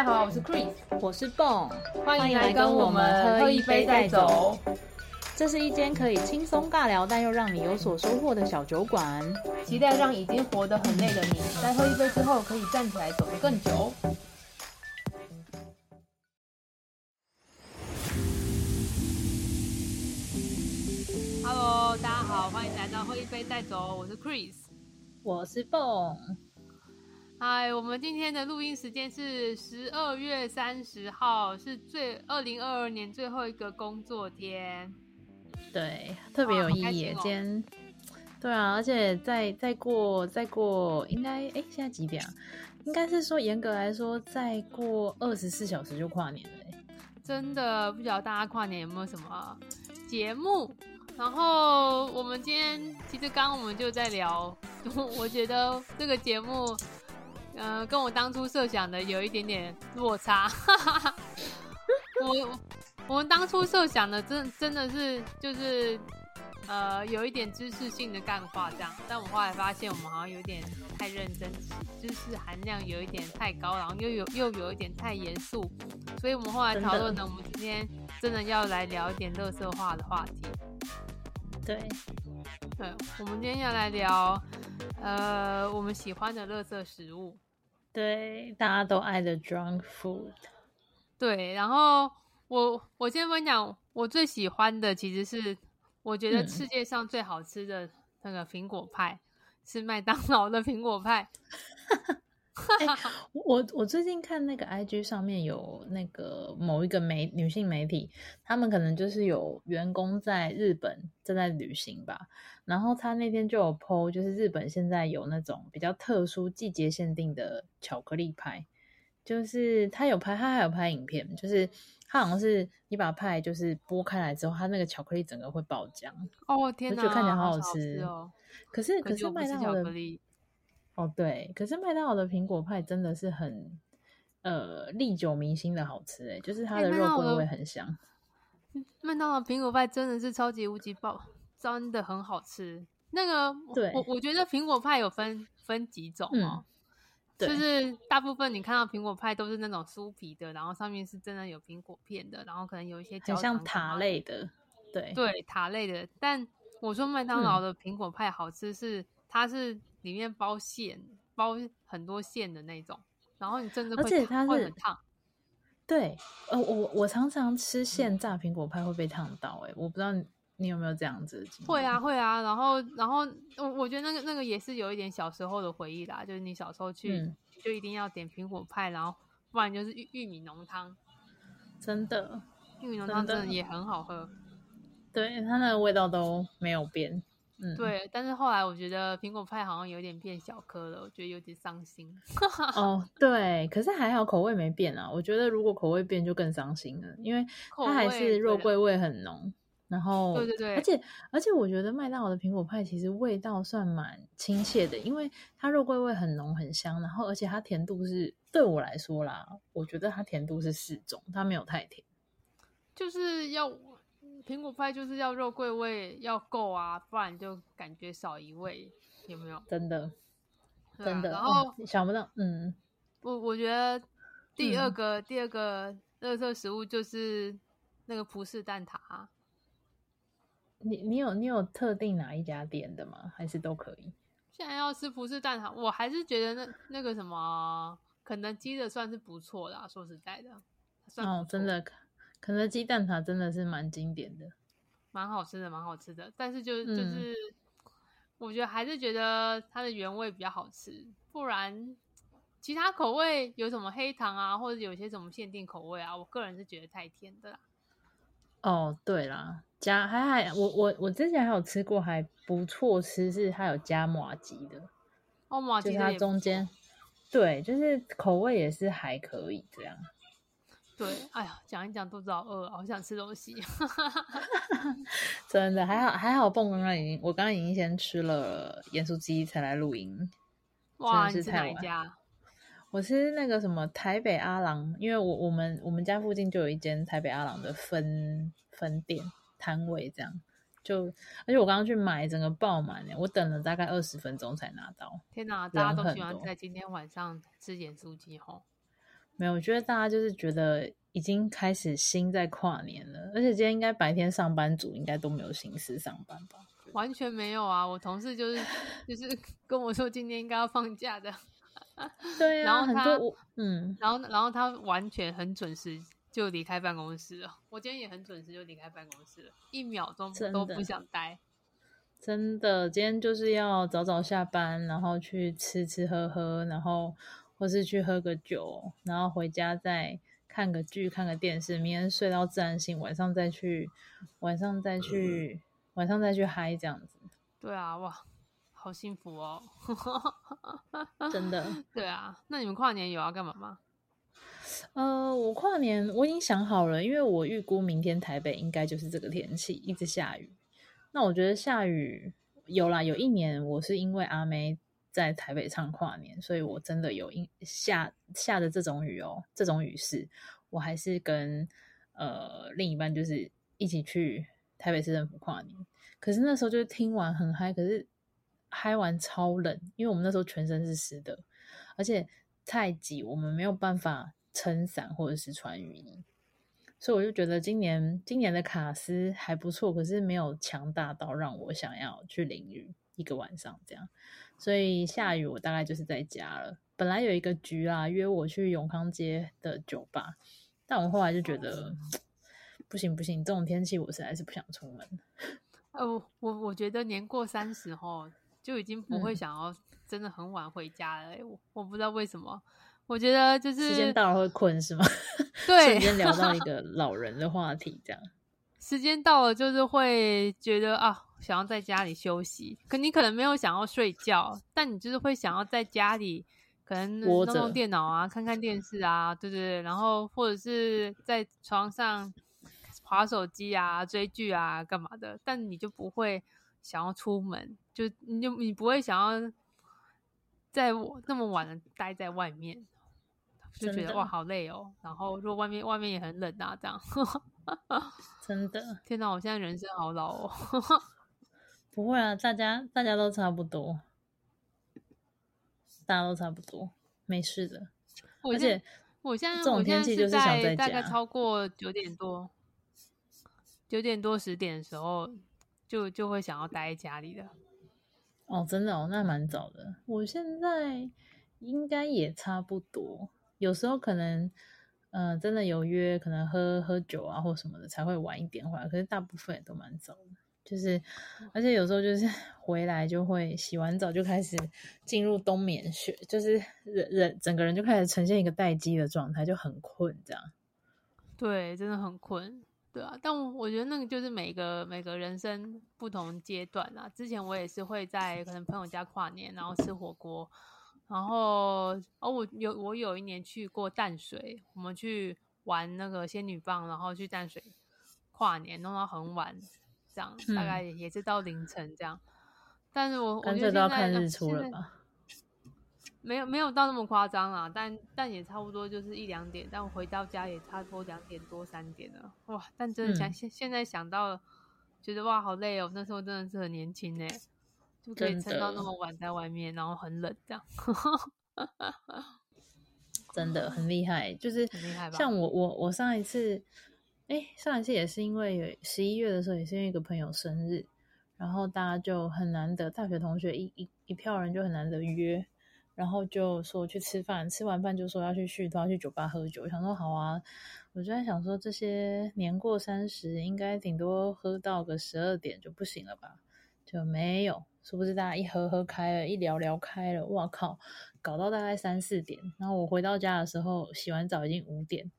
家好，我是 Chris，我是蹦，欢迎来跟我们喝一杯再走。这是一间可以轻松尬聊，但又让你有所收获的小酒馆。期待让已经活得很累的你，在喝一杯之后，可以站起来走得更久。Hello，大家好，欢迎来到喝一杯再走，我是 Chris，我是蹦。嗨，我们今天的录音时间是十二月三十号，是最二零二二年最后一个工作天。对，特别有意义。今天，对啊，而且再再过再过，应该哎，现在几点啊？应该是说严格来说，再过二十四小时就跨年了。真的不晓得大家跨年有没有什么节目？然后我们今天其实刚刚我们就在聊，我觉得这个节目。嗯，跟我当初设想的有一点点落差。我我们当初设想的真真的是就是呃有一点知识性的干话这样，但我后来发现我们好像有点太认真，知识含量有一点太高，然后又有又有一点太严肃，所以我们后来讨论呢，我们今天真的要来聊一点乐色化的话题。对，对，我们今天要来聊。呃，我们喜欢的垃圾食物，对，大家都爱的 drunk food，对。然后我我先分享，我最喜欢的其实是，我觉得世界上最好吃的那个苹果派是麦当劳的苹果派。我我最近看那个 IG 上面有那个某一个媒女性媒体，他们可能就是有员工在日本正在旅行吧，然后他那天就有 PO，就是日本现在有那种比较特殊季节限定的巧克力派，就是他有拍，他还有拍影片，就是他好像是你把派就是剥开来之后，他那个巧克力整个会爆浆哦天哪，看起来好好吃哦，可是可是麦当劳的。哦，对，可是麦当劳的苹果派真的是很呃历久弥新的好吃哎，就是它的肉桂味很香。麦当劳苹果派真的是超级无敌爆，真的很好吃。那个，对，我我觉得苹果派有分分几种哦，就是大部分你看到苹果派都是那种酥皮的，然后上面是真的有苹果片的，然后可能有一些很像塔类的，对对塔类的。但我说麦当劳的苹果派好吃是它是。里面包馅，包很多馅的那种，然后你真的而且它是很烫。对，呃，我我常常吃现炸苹果派会被烫到，哎，我不知道你有没有这样子。会啊，会啊，然后然后我我觉得那个那个也是有一点小时候的回忆啦，就是你小时候去就一定要点苹果派，然后不然就是玉玉米浓汤。真的，玉米浓汤真的也很好喝。对，它那个味道都没有变。对，但是后来我觉得苹果派好像有点变小颗了，我觉得有点伤心。哦，对，可是还好口味没变啊。我觉得如果口味变就更伤心了，因为它还是肉桂味很浓。然后，对对对，而且而且我觉得麦当劳的苹果派其实味道算蛮亲切的，因为它肉桂味很浓很香，然后而且它甜度是对我来说啦，我觉得它甜度是适中，它没有太甜，就是要。苹果派就是要肉桂味要够啊，不然就感觉少一味，有没有？真的，真的。然后想不到，嗯，我我觉得第二个第二个热色食物就是那个葡式蛋挞。你你有你有特定哪一家店的吗？还是都可以？现在要吃葡式蛋挞，我还是觉得那那个什么肯德基的算是不错的。说实在的，哦，真的。肯德基蛋挞真的是蛮经典的，蛮好吃的，蛮好吃的。但是就就是，我觉得还是觉得它的原味比较好吃。不然，其他口味有什么黑糖啊，或者有些什么限定口味啊，我个人是觉得太甜的啦。哦，对啦，加还还我我我之前还有吃过还不错吃，是它有加马吉的。哦，马吉它中间，对，就是口味也是还可以这样。对，哎呀，讲一讲肚子好饿，好想吃东西。真的还好，还好，蹦刚刚已经，我刚刚已经先吃了盐酥鸡才来录音。哇，你是哪一家？我是那个什么台北阿郎，因为我我们我们家附近就有一间台北阿郎的分分店摊位，这样就而且我刚刚去买，整个爆满我等了大概二十分钟才拿到。天哪，大家都喜欢在今天晚上吃盐酥鸡吼。没有，我觉得大家就是觉得已经开始心在跨年了，而且今天应该白天上班族应该都没有心思上班吧？完全没有啊！我同事就是就是 跟我说今天应该要放假的，对 然后他嗯，然后然后他完全很准时就离开办公室了。我今天也很准时就离开办公室了，一秒钟都不想待。真的，今天就是要早早下班，然后去吃吃喝喝，然后或是去喝个酒，然后回家再看个剧、看个电视，明天睡到自然醒，晚上再去，晚上再去，晚上再去嗨，这样子，对啊，哇，好幸福哦！真的。对啊，那你们跨年有要干嘛吗？呃，我跨年我已经想好了，因为我预估明天台北应该就是这个天气，一直下雨。那我觉得下雨有啦，有一年我是因为阿妹在台北唱跨年，所以我真的有因下下的这种雨哦，这种雨势，我还是跟呃另一半就是一起去台北市政府跨年。可是那时候就是听完很嗨，可是嗨完超冷，因为我们那时候全身是湿的，而且太挤，我们没有办法撑伞或者是穿雨衣。所以我就觉得今年今年的卡斯还不错，可是没有强大到让我想要去淋雨一个晚上这样。所以下雨我大概就是在家了。本来有一个局啊，约我去永康街的酒吧，但我后来就觉得不行不行，这种天气我实在是不想出门。哦，我我我觉得年过三十后就已经不会嗯想要真的很晚回家了、欸。我我不知道为什么，我觉得就是时间到了会困是吗？对瞬间聊到一 个老人的话题，这样。时间到了，就是会觉得啊，想要在家里休息。可你可能没有想要睡觉，但你就是会想要在家里，可能弄弄电脑啊，看看电视啊，对对对。然后或者是在床上划手机啊、追剧啊、干嘛的。但你就不会想要出门，就你就你不会想要在我那么晚的待在外面，就觉得哇好累哦。然后如果外面外面也很冷啊，这样。真的天哪，我现在人生好老哦。不会啊，大家大家都差不多，大家都差不多，没事的。而且我现在这种天气就是想在大概超过九点多，九点多十点的时候，就就会想要待在家里的。哦，真的哦，那蛮早的。我现在应该也差不多，有时候可能，呃，真的有约，可能喝喝酒啊或什么的才会晚一点回来，可是大部分也都蛮早的。就是，而且有时候就是 回来就会洗完澡就开始进入冬眠穴，就是人人整个人就开始呈现一个待机的状态，就很困这样。对，真的很困，对啊。但我我觉得那个就是每个每个人生不同阶段啊。之前我也是会在可能朋友家跨年，然后吃火锅，然后哦，我有我有一年去过淡水，我们去玩那个仙女棒，然后去淡水跨年，弄到很晚，这样大嗯概也是到凌晨这样。但是我我干觉得要看现在呃日出了？吧？没有没有到那么夸张啦，但但也差不多就是一两点，但我回到家也差不多两点多三点了，哇！但真的想嗯现、现在想到，觉得哇好累哦，那时候真的是很年轻呢，就可以撑到那么晚在外面，然后很冷这样，真的很厉害，就是很厉害吧像我我我上一次，哎，上一次也是因为有十一月的时候，也是因为一个朋友生日，然后大家就很难得，大学同学一一一票人就很难得约，然后就说去吃饭，吃完饭就说要去续都要去酒吧喝酒，想说好啊，我就在想说这些年过三十，应该顶多喝到个十二点就不行了吧？就没有，殊不知大家一喝喝开了，一聊聊开了，哇靠，搞到大概三四点，然后我回到家的时候，洗完澡已经五点，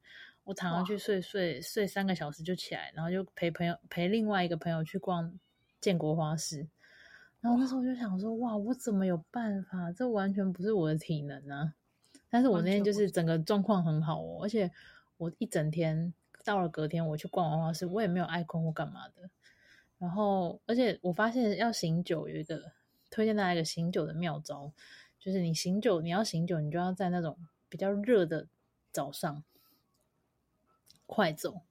我躺上去睡睡睡三个小时就起来，然后就陪朋友陪另外一个朋友去逛建国花市，然后那时候我就想说，哇，我怎么有办法？这完全不是我的体能啊！但是我那天就是整个状况很好哦，而且我一整天到了隔天我去逛完花市，我也没有爱困或干嘛的。然后，而且我发现要醒酒有一个推荐大家一个醒酒的妙招，就是你醒酒，你要醒酒，你就要在那种比较热的早上快走，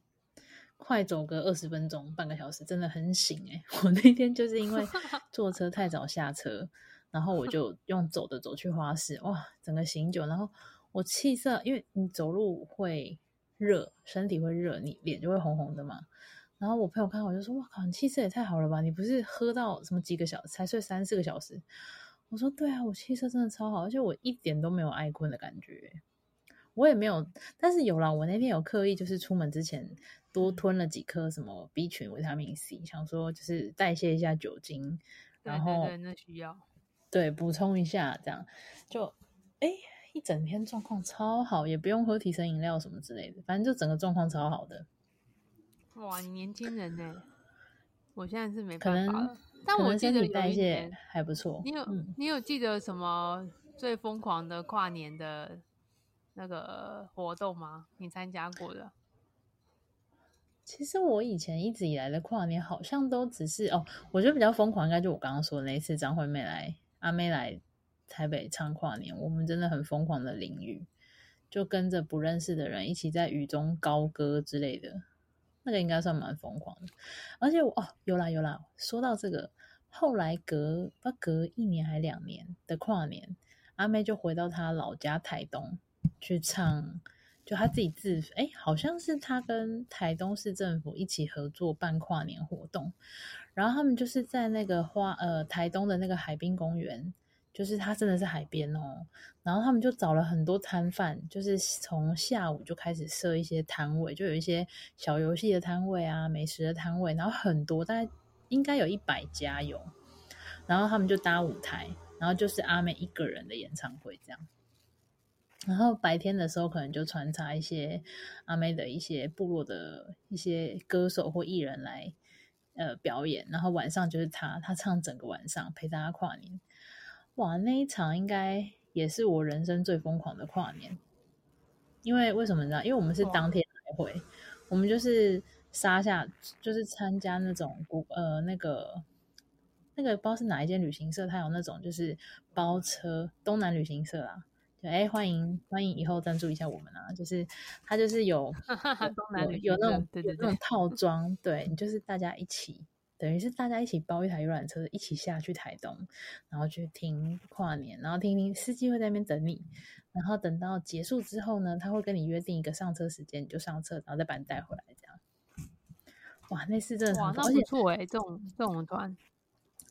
快走个二十分钟、半个小时，真的很醒哎、我那天就是因为坐车太早下车，然后我就 用走的走去花市，哇，整个醒酒，然后我气色，因为你走路会热，身体会热，你脸就会红红的嘛。然后我朋友看我就说：“哇靠，你气色也太好了吧！你不是喝到什么几个小时才睡三四个小时？”我说：“对啊，我气色真的超好，而且我一点都没有爱困的感觉。我也没有，但是有啦，我那天有刻意就是出门之前多吞了几颗什么 B 群维他命 C，想说就是代谢一下酒精，然后那需要对补充一下，这样就哎一整天状况超好，也不用喝提神饮料什么之类的，反正就整个状况超好的。”哇，你年轻人呢？我现在是没办法了。但我记得代谢还不错。你有你有记得什么最疯狂的跨年的那个活动吗？你参加过的？其实我以前一直以来的跨年好像都只是哦，我觉得比较疯狂应该就我刚刚说的那一次张惠妹来阿妹来台北唱跨年，我们真的很疯狂的淋雨，就跟着不认识的人一起在雨中高歌之类的。那个应该算蛮疯狂的，而且我哦有啦有啦，说到这个，后来隔不隔一年还两年的跨年，阿妹就回到她老家台东去唱，就她自己自哎，好像是她跟台东市政府一起合作办跨年活动，然后他们就是在那个花呃台东的那个海滨公园。就是它真的是海边哦，然后他们就找了很多摊贩，就是从下午就开始设一些摊位，就有一些小游戏的摊位啊、美食的摊位，然后很多大概应该有一百家有，然后他们就搭舞台，然后就是阿妹一个人的演唱会这样，然后白天的时候可能就穿插一些阿妹的一些部落的一些歌手或艺人来呃表演，然后晚上就是他，他唱整个晚上陪大家跨年。哇，那一场应该也是我人生最疯狂的跨年，因为为什么呢？因为我们是当天来回，我们就是杀下，就是参加那种古呃那个那个不知道是哪一间旅行社，它有那种就是包车，东南旅行社啊，对，哎，欢迎欢迎以后赞助一下我们啊，就是他就是有东南有那种对对那种套装，对你就是大家一起。等于是大家一起包一台游览车，一起下去台东，然后去听跨年，然后听听司机会在那边等你，然后等到结束之后呢，他会跟你约定一个上车时间，你就上车，然后再把你带回来，这样。哇，那次真的哇，那不错哎，这种这种团。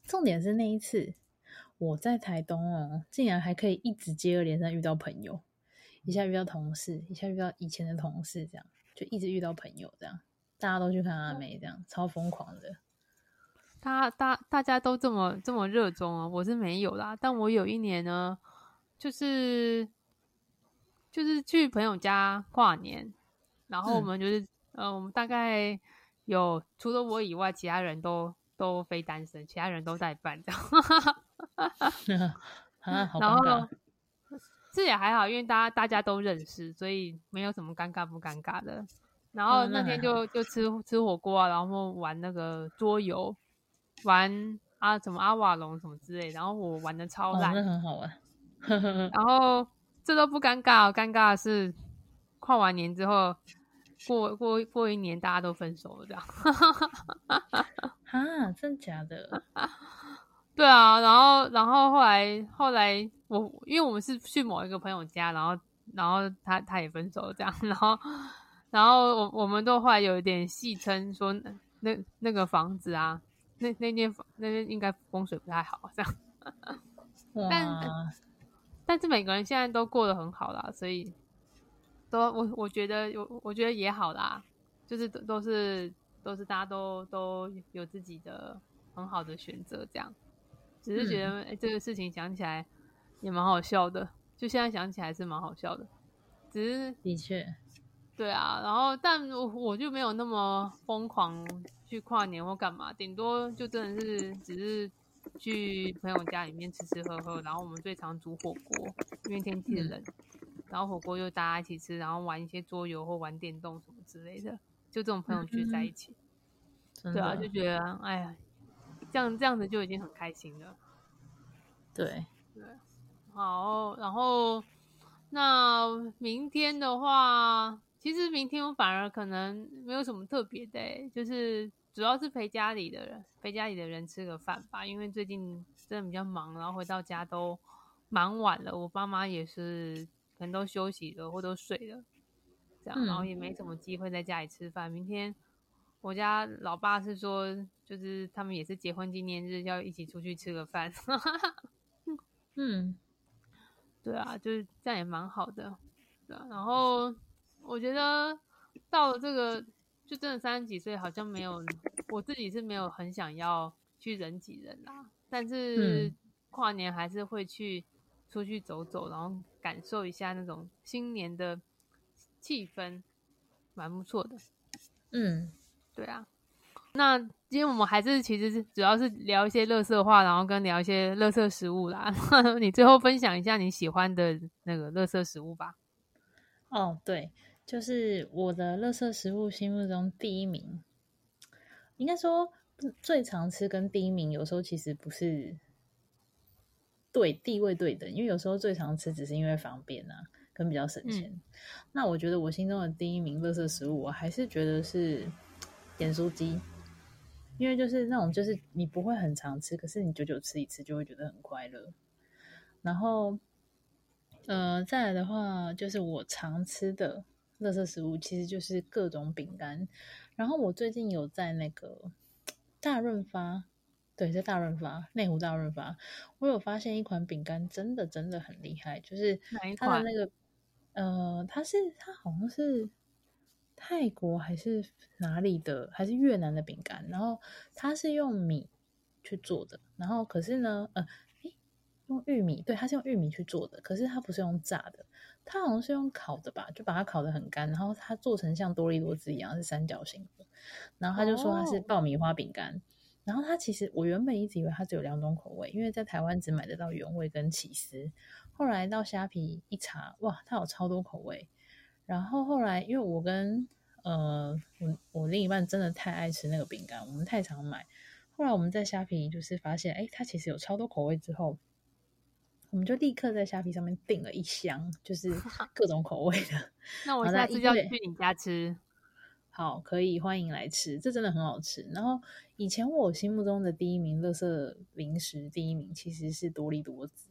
重点是那一次我在台东哦，竟然还可以一直接二连三遇到朋友，一下遇到同事，一下遇到以前的同事，这样就一直遇到朋友，这样大家都去看阿美，这样超疯狂的。大大大家都这么这么热衷啊，我是没有啦。但我有一年呢，就是就是去朋友家跨年，然后我们就是呃，我们大概有除了我以外，其他人都都非单身，其他人都在办这样。啊，然后这也还好，因为大家大家都认识，所以没有什么尴尬不尴尬的。然后那天就就吃吃火锅啊，然后玩那个桌游。玩啊，什么阿瓦隆什么之类，然后我玩的超烂，很好玩。然后这都不尴尬，尴尬的是跨完年之后，过过过一年大家都分手了，这样。啊，真假的？对啊，然后然后后来后来我因为我们是去某一个朋友家，然后然后他他也分手了，这样，然后然后我我们都后来有一点戏称说那那个房子啊。那那间房那边应该风水不太好，这样。但但是每个人现在都过得很好啦，所以都我我觉得有我觉得也好啦，就是都都是都是大家都都有自己的很好的选择，这样。只是觉得哎，这个事情想起来也蛮好笑的，就现在想起来是蛮好笑的。只是的确，对啊，然后但我我就没有那么疯狂。去跨年或干嘛，顶多就真的是只是去朋友家里面吃吃喝喝，然后我们最常煮火锅，因为天气冷，然后火锅就大家一起吃，然后玩一些桌游或玩电动什么之类的，就这种朋友聚在一起，对啊，就觉得哎呀，这样这样子就已经很开心了。对对，好，然后那明天的话，其实明天我反而可能没有什么特别的，就是。主要是陪家里的人，陪家里的人吃个饭吧。因为最近真的比较忙，然后回到家都蛮晚了。我爸妈也是可能都休息了或都睡了，这样，然后嗯也没什么机会在家里吃饭。明天我家老爸是说，就是他们也是结婚纪念日，要一起出去吃个饭。嗯 对啊，就是这样也蛮好的，对啊。然后我觉得到了这个，就真的三十几岁，好像没有我自己是没有很想要去人挤人啦，但是嗯跨年还是会去出去走走，然后感受一下那种新年的气氛，蛮不错的。嗯，对啊，那今天我们还是其实是主要是聊一些乐色话，然后跟聊一些乐色食物啦。你最后分享一下你喜欢的那个乐色食物吧。哦，对，就是我的垃圾食物心目中第一名，应该说最常吃跟第一名有时候其实不是对地位对等，因为有时候最常吃只是因为方便啊，跟比较省钱。那我觉得我心中的第一名垃圾食物，我还是觉得是盐酥鸡，因为就是那种就是你不会很常吃，可是你久久吃一次就会觉得很快乐。然后，呃，再来的话，就是我常吃的垃圾食物，其实就是各种饼干。然后我最近有在那个大润发，对，在大润发内湖大润发，我有发现一款饼干，真的真的很厉害，就是它的那个，呃，它是它好像是泰国还是哪里的，还是越南的饼干，然后它是用米去做的，然后可是呢，呃，诶，用玉米，对，它是用玉米去做的，可是它不是用炸的，它好像是用烤的吧，就把它烤得很干，然后它做成像多利多汁一样是三角形的，然后他就说它是哦爆米花饼干。然后它其实我原本一直以为它只有两种口味，因为在台湾只买得到原味跟起司。后来到虾皮一查，哇，它有超多口味。然后后来因为我跟呃我我另一半真的太爱吃那个饼干，我们太常买。后来我们在虾皮就是发现，哎，它其实有超多口味之后，我们就立刻在虾皮上面订了一箱，就是 各种口味的。那我下次就要去你家吃。好，可以欢迎来吃，这真的很好吃。然后以前我心目中的第一名垃圾零食第一名其实是多利多滋，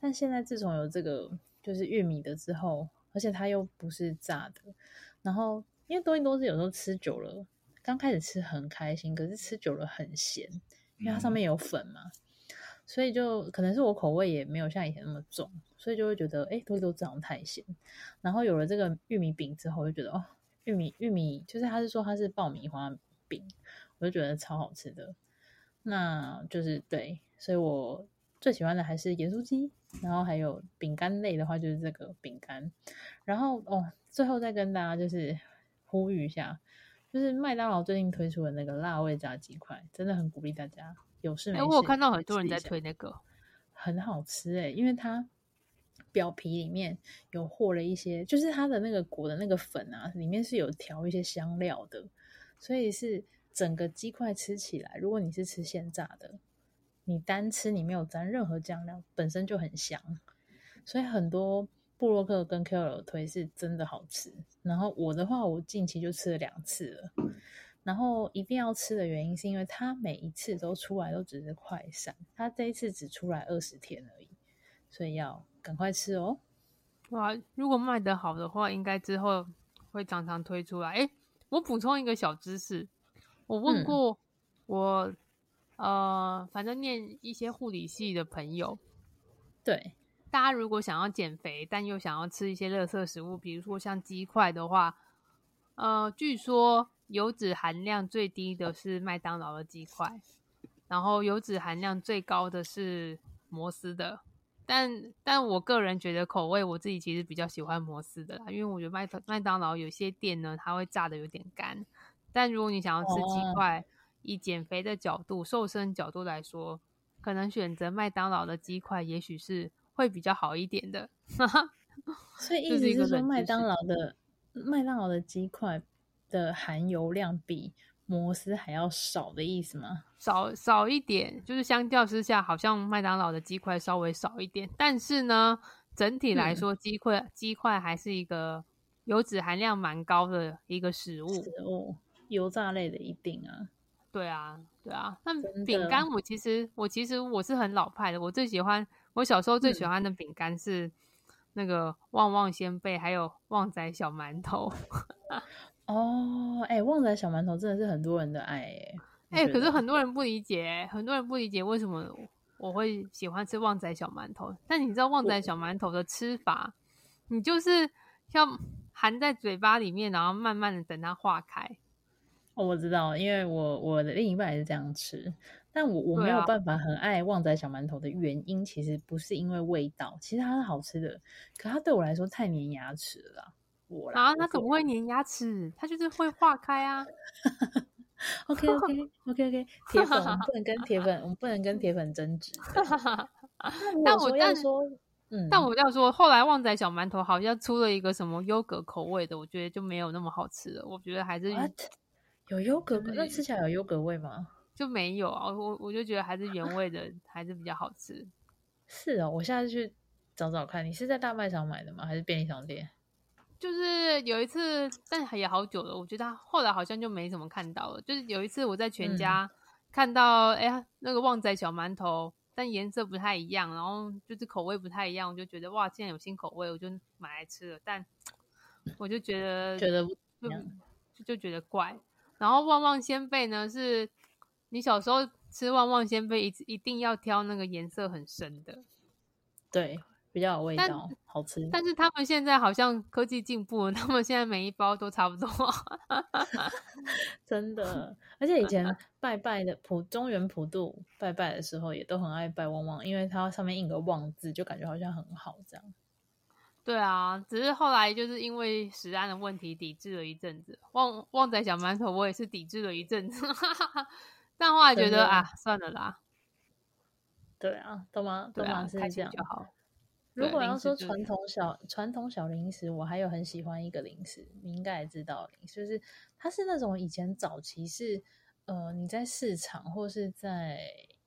但现在自从有这个就是玉米的之后，而且它又不是炸的，然后因为多利多滋有时候吃久了，刚开始吃很开心，可是吃久了很咸，因为它上面有粉嘛，所以就可能是我口味也没有像以前那么重，所以就会觉得哎多利多滋好像太咸。然后有了这个玉米饼之后，就觉得哦。玉米玉米就是他是说它是爆米花饼，我就觉得超好吃的。那就是对，所以我最喜欢的还是盐酥鸡，然后还有饼干类的话就是这个饼干。然后哦，最后再跟大家就是呼吁一下，就是麦当劳最近推出的那个辣味炸鸡块，真的很鼓励大家有事没哎，事。我有看到很多人在推那个，很好吃诶、因为它表皮里面有和了一些，就是它的那个裹的那个粉啊，里面是有调一些香料的，所以是整个鸡块吃起来，如果你是吃现炸的，你单吃你没有沾任何酱料，本身就很香，所以很多布洛克跟 KOL 推是真的好吃。然后我的话，我近期就吃了两次了。然后一定要吃的原因是因为它每一次都出来都只是快闪，它这一次只出来二十天而已，所以要赶快吃哦。哇，如果卖得好的话，应该之后会常常推出来。哎，我补充一个小知识，我问嗯过我、呃，反正念一些护理系的朋友，对，大家如果想要减肥，但又想要吃一些垃圾食物，比如说像鸡块的话，呃，据说油脂含量最低的是麦当劳的鸡块，然后油脂含量最高的是摩斯的。但但我个人觉得口味，我自己其实比较喜欢摩斯的啦，因为我觉得麦麦当劳有些店呢，它会炸的有点干。但如果你想要吃鸡哦块，以减肥的角度、瘦身角度来说，可能选择麦当劳的鸡块，也许是会比较好一点的。所以意思是说麦当劳的麦当劳的鸡块的含油量比摩斯还要少的意思吗？少少一点，就是相较之下，好像麦当劳的鸡块稍微少一点，但是呢，整体来嗯说，鸡块鸡块还是一个油脂含量蛮高的一个食物。食物油炸类的一定啊，对啊，对啊。那饼干我其实我其实我是很老派的，我最喜欢我小时候最喜嗯欢的饼干是那个旺旺仙贝，还有旺仔小馒头。哦，哎，旺仔小馒头真的是很多人的爱哎。哎，可是很多人不理解，很多人不理解为什么我会喜欢吃旺仔小馒头。但你知道旺仔小馒头的吃法，你就是要含在嘴巴里面，然后慢慢的等它化开。哦，我知道，因为我我的另一半也是这样吃，但我我没有办法很爱旺仔小馒头的原因，其实不是因为味道，其实它是好吃的，可它对我来说太粘牙齿了。我啊，它怎么会粘牙齿？它就是会化开啊。OK OK OK OK，铁粉我们不能跟铁粉，我们不能跟铁粉争执。但我要说，嗯，但我要说，后来旺仔小馒头好像出了一个什么优格口味的，我觉得就没有那么好吃了。我觉得还是有优格，那吃起来有优格味吗？就没有啊，我我就觉得还是原味的还是比较好吃。是哦，我下次去找找看，你是在大卖场买的吗？还是便利商店？就是有一次，但也好久了，我觉得后来好像就没怎么看到了。就是有一次我在全家看到，哎呀，那个旺仔小馒头，但颜色不太一样，然后就是口味不太一样，我就觉得哇，竟然有新口味，我就买来吃了。但我就觉得觉得就就觉得怪。然后旺旺仙贝呢，是你小时候吃旺旺仙贝，一一定要挑那个颜色很深的，对。比较有味道，好吃。但是他们现在好像科技进步，他们现在每一包都差不多。真的，而且以前 拜拜的普中原普渡拜拜的时候，也都很爱拜旺旺，因为它上面印个旺字，就感觉好像很好这样。对啊，只是后来就是因为食安的问题，抵制了一阵子。旺旺仔小馒头，我也是抵制了一阵子，但后来觉得啊，算了啦。对啊，懂吗？对啊，是这样就好。如果要说传统小传统小零食，我还有很喜欢一个零食，你应该也知道，就是它是那种以前早期是呃你在市场或是在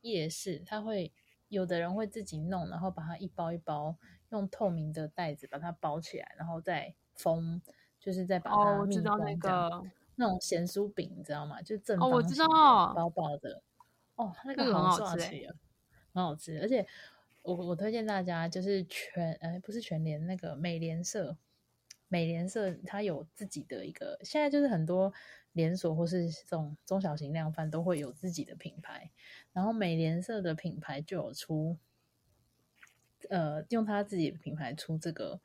夜市，它会有的人会自己弄，然后把它一包一包用透明的袋子把它包起来，然后再封，就是再把它密封那个那种咸酥饼，你知道吗？就正方形薄薄的，哦，那个很好吃，很好吃，而且。我我推荐大家就是全呃不是全联那个美联社，美联社它有自己的一个，现在就是很多连锁或是这种中小型量贩都会有自己的品牌，然后美联社的品牌就有出，呃用他自己的品牌出这个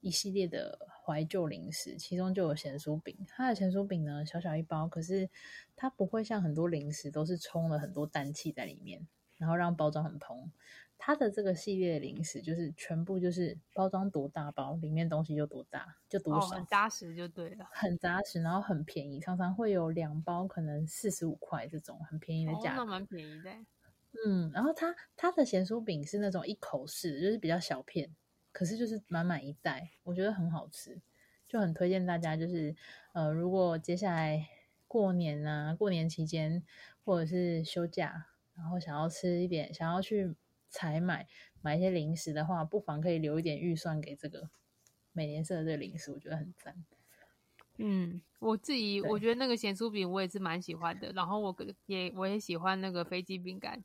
一系列的怀旧零食，其中就有咸酥饼，它的咸酥饼呢小小一包，可是它不会像很多零食都是充了很多氮气在里面，然后让包装很蓬。它的这个系列零食就是全部就是包装多大包，里面东西就多大，就多少，很扎实就对了，很扎实，然后很便宜，常常会有两包可能四十五块这种很便宜的价格，那蛮便宜的。嗯，然后它它的咸酥饼是那种一口式，就是比较小片，可是就是满满一袋，我觉得很好吃，就很推荐大家，就是呃，如果接下来过年啊，过年期间或者是休假，然后想要吃一点，想要去。采买买一些零食的话，不妨可以留一点预算给这个美联社的这个零食，我觉得很赞。嗯，我自己我觉得那个咸酥饼我也是蛮喜欢的，然后我也我也喜欢那个飞机饼干。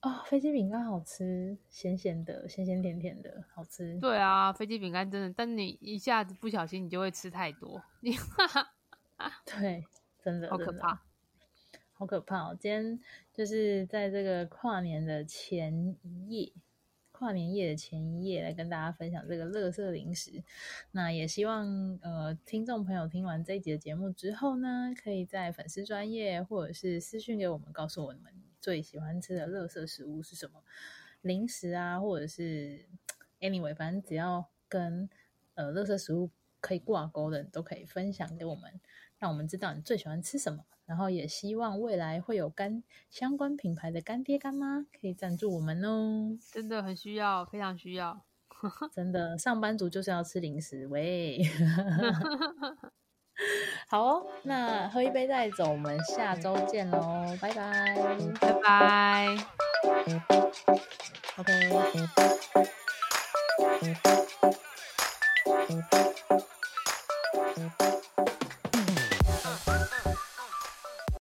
哦，飞机饼干好吃，咸咸的，咸咸甜甜的，好吃。对啊，飞机饼干真的，但你一下子不小心，你就会吃太多。你 对，真的好可怕。好可怕哦！今天就是在这个跨年的前一夜，跨年夜的前一夜来跟大家分享这个乐色零食。那也希望呃听众朋友听完这一集的节目之后呢，可以在粉丝专业或者是私讯给我们，告诉我们最喜欢吃的乐色食物是什么零食啊，或者是 anyway，反正只要跟呃乐色食物可以挂钩的，都可以分享给我们，让我们知道你最喜欢吃什么。然后也希望未来会有干相关品牌的干爹干妈可以赞助我们哦，真的很需要，非常需要，真的上班族就是要吃零食喂。好哦，那喝一杯再走，我们下周见喽，拜拜，拜拜，OK。